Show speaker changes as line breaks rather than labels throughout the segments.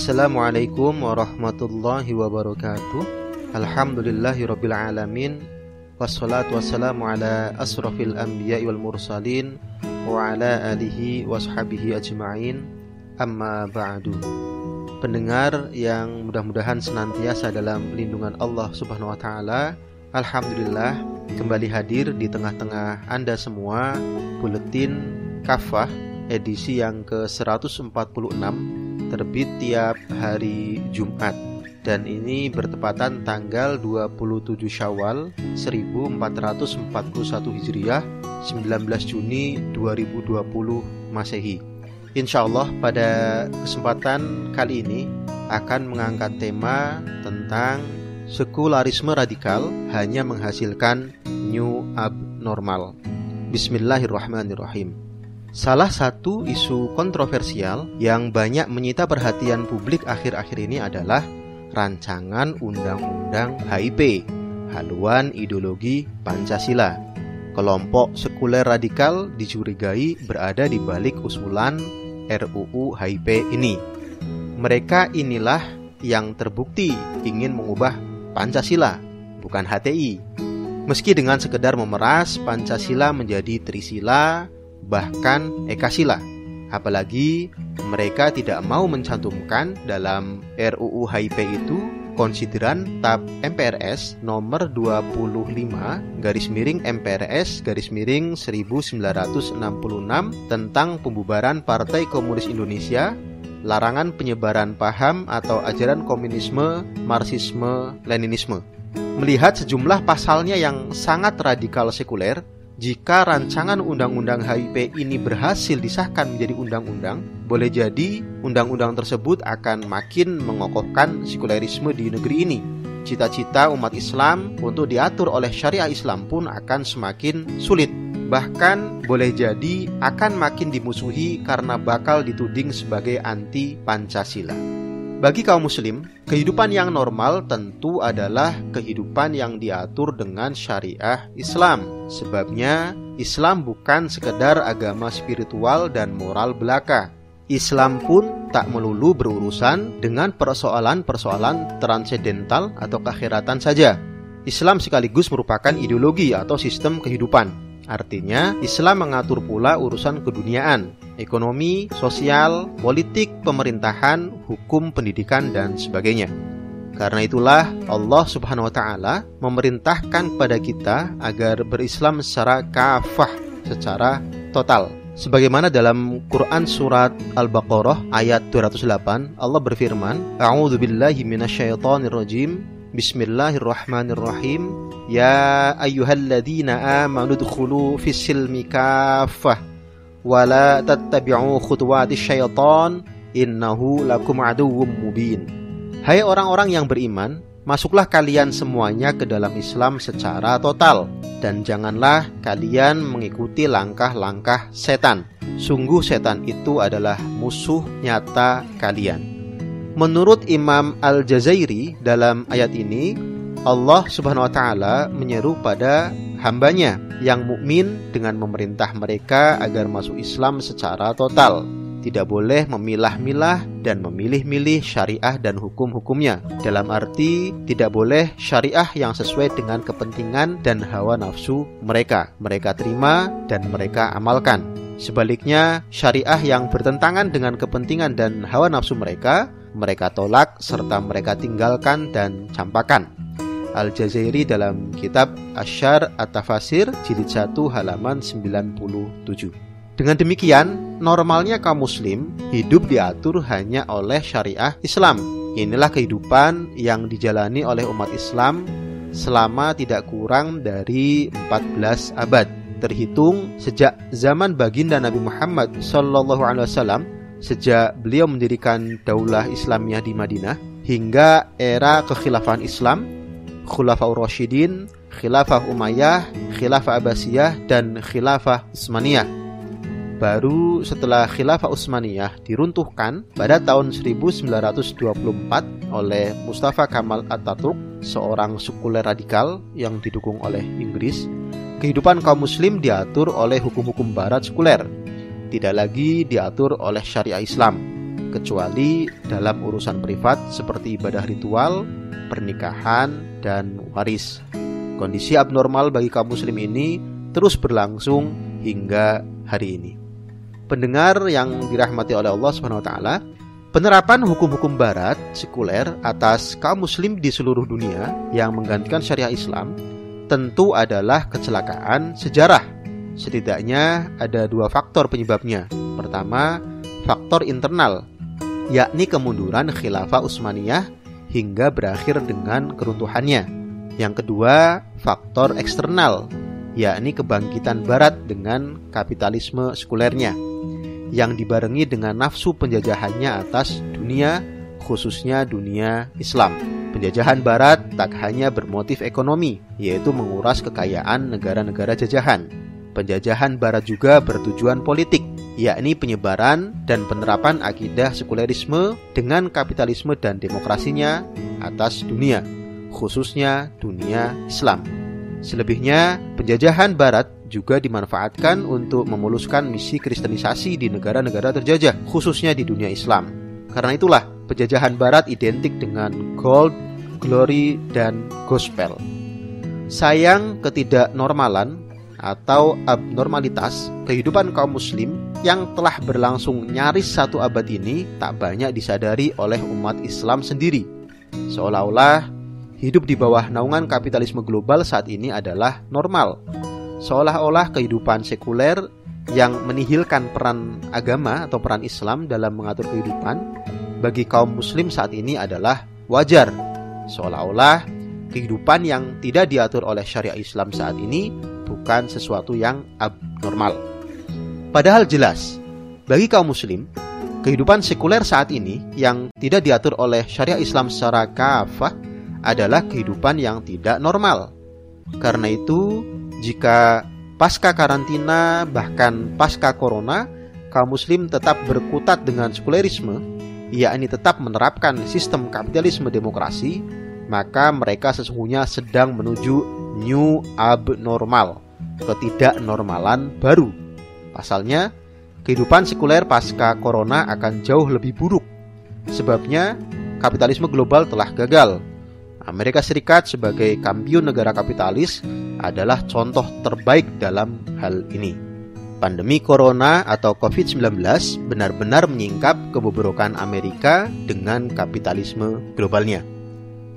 Assalamualaikum warahmatullahi wabarakatuh. Alhamdulillahi rabbil alamin. Wassalatu wassalamu ala asrafil anbiya wal mursalin Wa ala alihi washabihi ajma'in. Amma ba'du. Pendengar yang mudah-mudahan senantiasa dalam lindungan Allah subhanahu wa ta'ala Alhamdulillah kembali hadir di tengah-tengah Anda semua. Buletin Kafah edisi yang ke-146 terbit tiap hari Jumat dan ini bertepatan tanggal 27 Syawal 1441 Hijriah 19 Juni 2020 Masehi. Insya Allah pada kesempatan kali ini akan mengangkat tema tentang sekularisme radikal hanya menghasilkan new abnormal. Bismillahirrahmanirrahim. Salah satu isu kontroversial yang banyak menyita perhatian publik akhir-akhir ini adalah rancangan Undang-Undang HIP, haluan ideologi Pancasila. Kelompok sekuler radikal dicurigai berada di balik usulan RUU HIP ini. Mereka inilah yang terbukti ingin mengubah Pancasila, bukan HTI. Meski dengan sekedar memeras Pancasila menjadi Trisila, bahkan Ekasila. Apalagi mereka tidak mau mencantumkan dalam RUU HIP itu konsideran TAP MPRS nomor 25 garis miring MPRS garis miring 1966 tentang pembubaran Partai Komunis Indonesia larangan penyebaran paham atau ajaran komunisme, marxisme, leninisme. Melihat sejumlah pasalnya yang sangat radikal sekuler, jika rancangan undang-undang HIP ini berhasil disahkan menjadi undang-undang, boleh jadi undang-undang tersebut akan makin mengokohkan sekulerisme di negeri ini. Cita-cita umat Islam untuk diatur oleh syariah Islam pun akan semakin sulit. Bahkan boleh jadi akan makin dimusuhi karena bakal dituding sebagai anti Pancasila. Bagi kaum muslim, kehidupan yang normal tentu adalah kehidupan yang diatur dengan syariah Islam. Sebabnya, Islam bukan sekedar agama spiritual dan moral belaka. Islam pun tak melulu berurusan dengan persoalan-persoalan transendental atau kekhiratan saja. Islam sekaligus merupakan ideologi atau sistem kehidupan Artinya, Islam mengatur pula urusan keduniaan, ekonomi, sosial, politik, pemerintahan, hukum, pendidikan, dan sebagainya. Karena itulah Allah Subhanahu wa taala memerintahkan pada kita agar berislam secara kafah, secara total. Sebagaimana dalam Quran surat Al-Baqarah ayat 208 Allah berfirman, "A'udzu billahi minasyaitonir rajim. Bismillahirrahmanirrahim. Ya ayyuhalladzina amanu dkhulu fis silmi kaffah wa la tattabi'u khutuwati syaitan innahu lakum aduwwum mubin. Hai orang-orang yang beriman, masuklah kalian semuanya ke dalam Islam secara total dan janganlah kalian mengikuti langkah-langkah setan. Sungguh setan itu adalah musuh nyata kalian. Menurut Imam Al-Jazairi dalam ayat ini, Allah Subhanahu wa taala menyeru pada hambanya yang mukmin dengan memerintah mereka agar masuk Islam secara total. Tidak boleh memilah-milah dan memilih-milih syariah dan hukum-hukumnya. Dalam arti tidak boleh syariah yang sesuai dengan kepentingan dan hawa nafsu mereka. Mereka terima dan mereka amalkan. Sebaliknya, syariah yang bertentangan dengan kepentingan dan hawa nafsu mereka, mereka tolak serta mereka tinggalkan dan campakan. Al-Jazairi dalam kitab Asyar At-Tafasir jilid 1 halaman 97. Dengan demikian, normalnya kaum muslim hidup diatur hanya oleh syariah Islam. Inilah kehidupan yang dijalani oleh umat Islam selama tidak kurang dari 14 abad. Terhitung sejak zaman baginda Nabi Muhammad SAW, sejak beliau mendirikan daulah Islamiyah di Madinah hingga era kekhilafahan Islam Khulafaur Rashidin, Khilafah Umayyah, Khilafah Abbasiyah, dan Khilafah Utsmaniyah. Baru setelah Khilafah Utsmaniyah diruntuhkan pada tahun 1924 oleh Mustafa Kamal Atatürk, seorang sekuler radikal yang didukung oleh Inggris, kehidupan kaum muslim diatur oleh hukum-hukum barat sekuler, tidak lagi diatur oleh syariah Islam. kecuali dalam urusan privat seperti ibadah ritual, pernikahan, dan waris. Kondisi abnormal bagi kaum muslim ini terus berlangsung hingga hari ini. Pendengar yang dirahmati oleh Allah SWT, penerapan hukum-hukum barat sekuler atas kaum muslim di seluruh dunia yang menggantikan syariah Islam tentu adalah kecelakaan sejarah Setidaknya ada dua faktor penyebabnya. Pertama, faktor internal, yakni kemunduran khilafah Utsmaniyah hingga berakhir dengan keruntuhannya. Yang kedua, faktor eksternal, yakni kebangkitan barat dengan kapitalisme sekulernya yang dibarengi dengan nafsu penjajahannya atas dunia, khususnya dunia Islam. Penjajahan barat tak hanya bermotif ekonomi, yaitu menguras kekayaan negara-negara jajahan, Penjajahan barat juga bertujuan politik, yakni penyebaran dan penerapan akidah sekulerisme dengan kapitalisme dan demokrasinya atas dunia, khususnya dunia Islam. Selebihnya, penjajahan barat juga dimanfaatkan untuk memuluskan misi kristenisasi di negara-negara terjajah, khususnya di dunia Islam. Karena itulah, penjajahan barat identik dengan gold, glory, dan gospel. Sayang ketidaknormalan atau abnormalitas kehidupan kaum muslim yang telah berlangsung nyaris satu abad ini tak banyak disadari oleh umat Islam sendiri. Seolah-olah hidup di bawah naungan kapitalisme global saat ini adalah normal. Seolah-olah kehidupan sekuler yang menihilkan peran agama atau peran Islam dalam mengatur kehidupan bagi kaum muslim saat ini adalah wajar. Seolah-olah kehidupan yang tidak diatur oleh syariah Islam saat ini bukan sesuatu yang abnormal. Padahal jelas, bagi kaum muslim, kehidupan sekuler saat ini yang tidak diatur oleh syariah Islam secara kafah adalah kehidupan yang tidak normal. Karena itu, jika pasca karantina bahkan pasca corona, kaum muslim tetap berkutat dengan sekulerisme, yakni tetap menerapkan sistem kapitalisme demokrasi, maka mereka sesungguhnya sedang menuju new abnormal, ketidaknormalan baru. Pasalnya, kehidupan sekuler pasca corona akan jauh lebih buruk. Sebabnya, kapitalisme global telah gagal. Amerika Serikat sebagai kampiun negara kapitalis adalah contoh terbaik dalam hal ini. Pandemi corona atau COVID-19 benar-benar menyingkap kebobrokan Amerika dengan kapitalisme globalnya.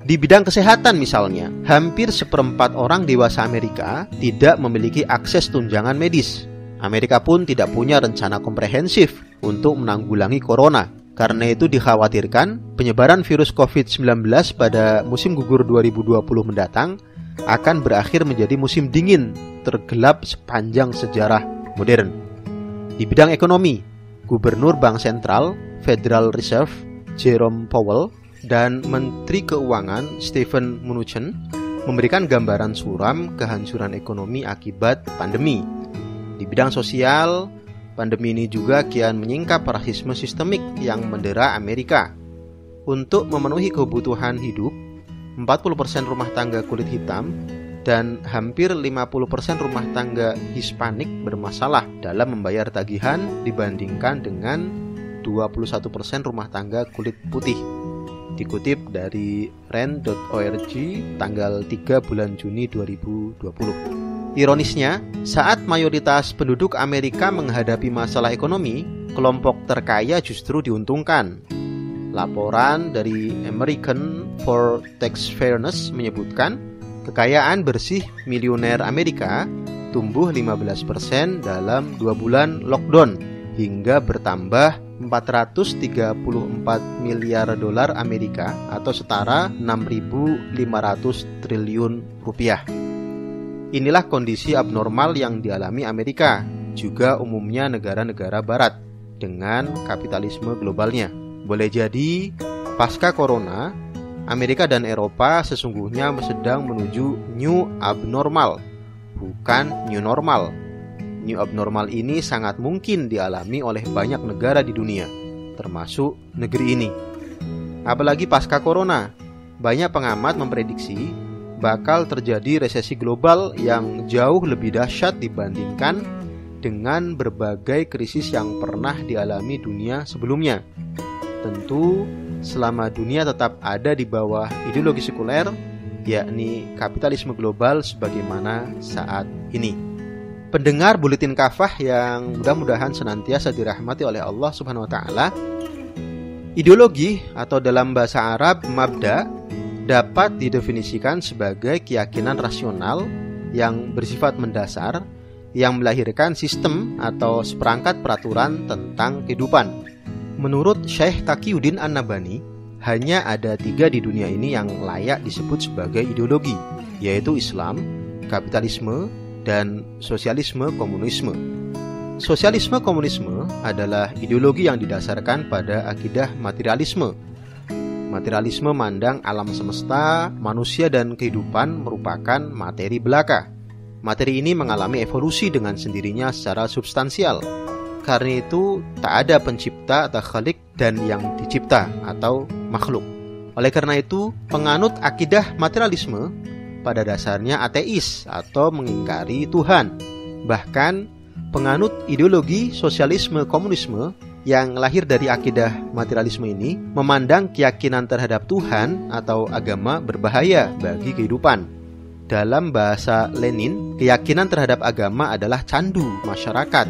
Di bidang kesehatan misalnya, hampir seperempat orang dewasa Amerika tidak memiliki akses tunjangan medis. Amerika pun tidak punya rencana komprehensif untuk menanggulangi corona. Karena itu dikhawatirkan penyebaran virus COVID-19 pada musim gugur 2020 mendatang akan berakhir menjadi musim dingin tergelap sepanjang sejarah modern. Di bidang ekonomi, Gubernur Bank Sentral Federal Reserve Jerome Powell dan Menteri Keuangan Stephen Mnuchin memberikan gambaran suram kehancuran ekonomi akibat pandemi. Di bidang sosial, pandemi ini juga kian menyingkap rasisme sistemik yang mendera Amerika. Untuk memenuhi kebutuhan hidup, 40% rumah tangga kulit hitam dan hampir 50% rumah tangga Hispanik bermasalah dalam membayar tagihan dibandingkan dengan 21% rumah tangga kulit putih dikutip dari rent.org tanggal 3 bulan Juni 2020. Ironisnya, saat mayoritas penduduk Amerika menghadapi masalah ekonomi, kelompok terkaya justru diuntungkan. Laporan dari American for Tax Fairness menyebutkan, kekayaan bersih miliuner Amerika tumbuh 15% dalam dua bulan lockdown hingga bertambah 434 miliar dolar Amerika atau setara 6.500 triliun rupiah. Inilah kondisi abnormal yang dialami Amerika, juga umumnya negara-negara barat dengan kapitalisme globalnya. Boleh jadi pasca corona, Amerika dan Eropa sesungguhnya sedang menuju new abnormal, bukan new normal New abnormal ini sangat mungkin dialami oleh banyak negara di dunia, termasuk negeri ini. Apalagi pasca corona, banyak pengamat memprediksi bakal terjadi resesi global yang jauh lebih dahsyat dibandingkan dengan berbagai krisis yang pernah dialami dunia sebelumnya. Tentu selama dunia tetap ada di bawah ideologi sekuler, yakni kapitalisme global sebagaimana saat ini. Pendengar buletin kafah yang mudah-mudahan senantiasa dirahmati oleh Allah Subhanahu wa taala. Ideologi atau dalam bahasa Arab mabda dapat didefinisikan sebagai keyakinan rasional yang bersifat mendasar yang melahirkan sistem atau seperangkat peraturan tentang kehidupan. Menurut Syekh Taqiyuddin An-Nabani, hanya ada tiga di dunia ini yang layak disebut sebagai ideologi, yaitu Islam, kapitalisme, dan sosialisme komunisme. Sosialisme komunisme adalah ideologi yang didasarkan pada akidah materialisme Materialisme mandang alam semesta, manusia dan kehidupan merupakan materi belaka. Materi ini mengalami evolusi dengan sendirinya secara substansial. Karena itu, tak ada pencipta atau khalik dan yang dicipta atau makhluk. Oleh karena itu, penganut akidah materialisme pada dasarnya ateis atau mengingkari Tuhan. Bahkan, penganut ideologi sosialisme komunisme yang lahir dari akidah materialisme ini memandang keyakinan terhadap Tuhan atau agama berbahaya bagi kehidupan. Dalam bahasa Lenin, keyakinan terhadap agama adalah candu masyarakat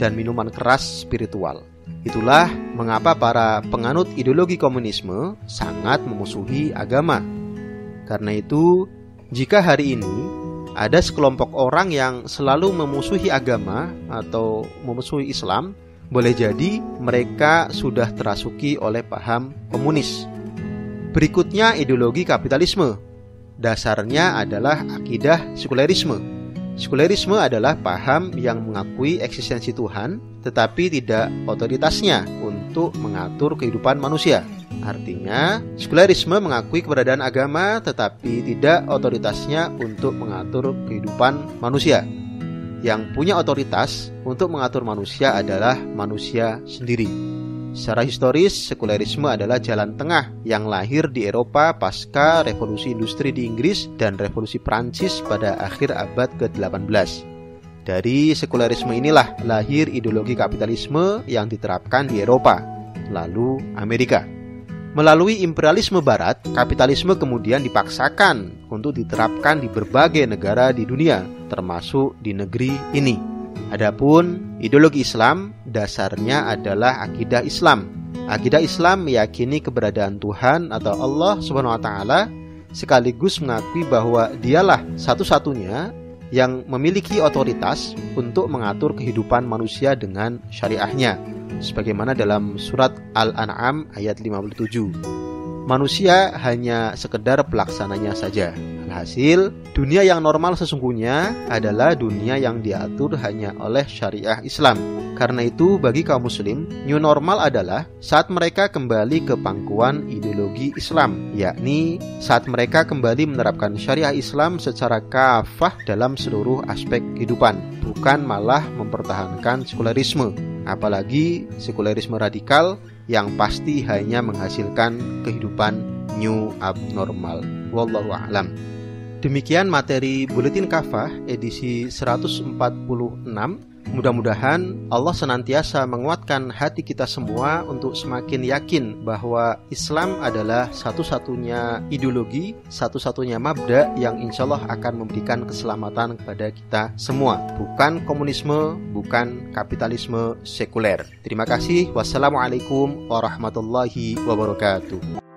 dan minuman keras spiritual. Itulah mengapa para penganut ideologi komunisme sangat memusuhi agama. Karena itu, jika hari ini ada sekelompok orang yang selalu memusuhi agama atau memusuhi Islam, boleh jadi mereka sudah terasuki oleh paham komunis. Berikutnya ideologi kapitalisme. Dasarnya adalah akidah sekulerisme. Sekulerisme adalah paham yang mengakui eksistensi Tuhan tetapi tidak otoritasnya untuk mengatur kehidupan manusia. Artinya, sekulerisme mengakui keberadaan agama tetapi tidak otoritasnya untuk mengatur kehidupan manusia yang punya otoritas untuk mengatur manusia adalah manusia sendiri. Secara historis, sekulerisme adalah jalan tengah yang lahir di Eropa pasca revolusi industri di Inggris dan revolusi Prancis pada akhir abad ke-18. Dari sekulerisme inilah lahir ideologi kapitalisme yang diterapkan di Eropa, lalu Amerika. Melalui imperialisme barat, kapitalisme kemudian dipaksakan untuk diterapkan di berbagai negara di dunia, termasuk di negeri ini. Adapun ideologi Islam dasarnya adalah akidah Islam. Akidah Islam meyakini keberadaan Tuhan atau Allah Subhanahu wa taala sekaligus mengakui bahwa dialah satu-satunya yang memiliki otoritas untuk mengatur kehidupan manusia dengan syariahnya sebagaimana dalam surat Al-An'am ayat 57 manusia hanya sekedar pelaksananya saja. Alhasil, dunia yang normal sesungguhnya adalah dunia yang diatur hanya oleh syariah Islam. Karena itu, bagi kaum muslim, new normal adalah saat mereka kembali ke pangkuan ideologi Islam, yakni saat mereka kembali menerapkan syariah Islam secara kafah dalam seluruh aspek kehidupan, bukan malah mempertahankan sekulerisme, apalagi sekulerisme radikal yang pasti hanya menghasilkan kehidupan new abnormal. Wallahu a'lam. Demikian materi Buletin Kafah edisi 146 Mudah-mudahan Allah senantiasa menguatkan hati kita semua untuk semakin yakin bahwa Islam adalah satu-satunya ideologi, satu-satunya mabda yang insya Allah akan memberikan keselamatan kepada kita semua. Bukan komunisme, bukan kapitalisme sekuler. Terima kasih. Wassalamualaikum warahmatullahi wabarakatuh.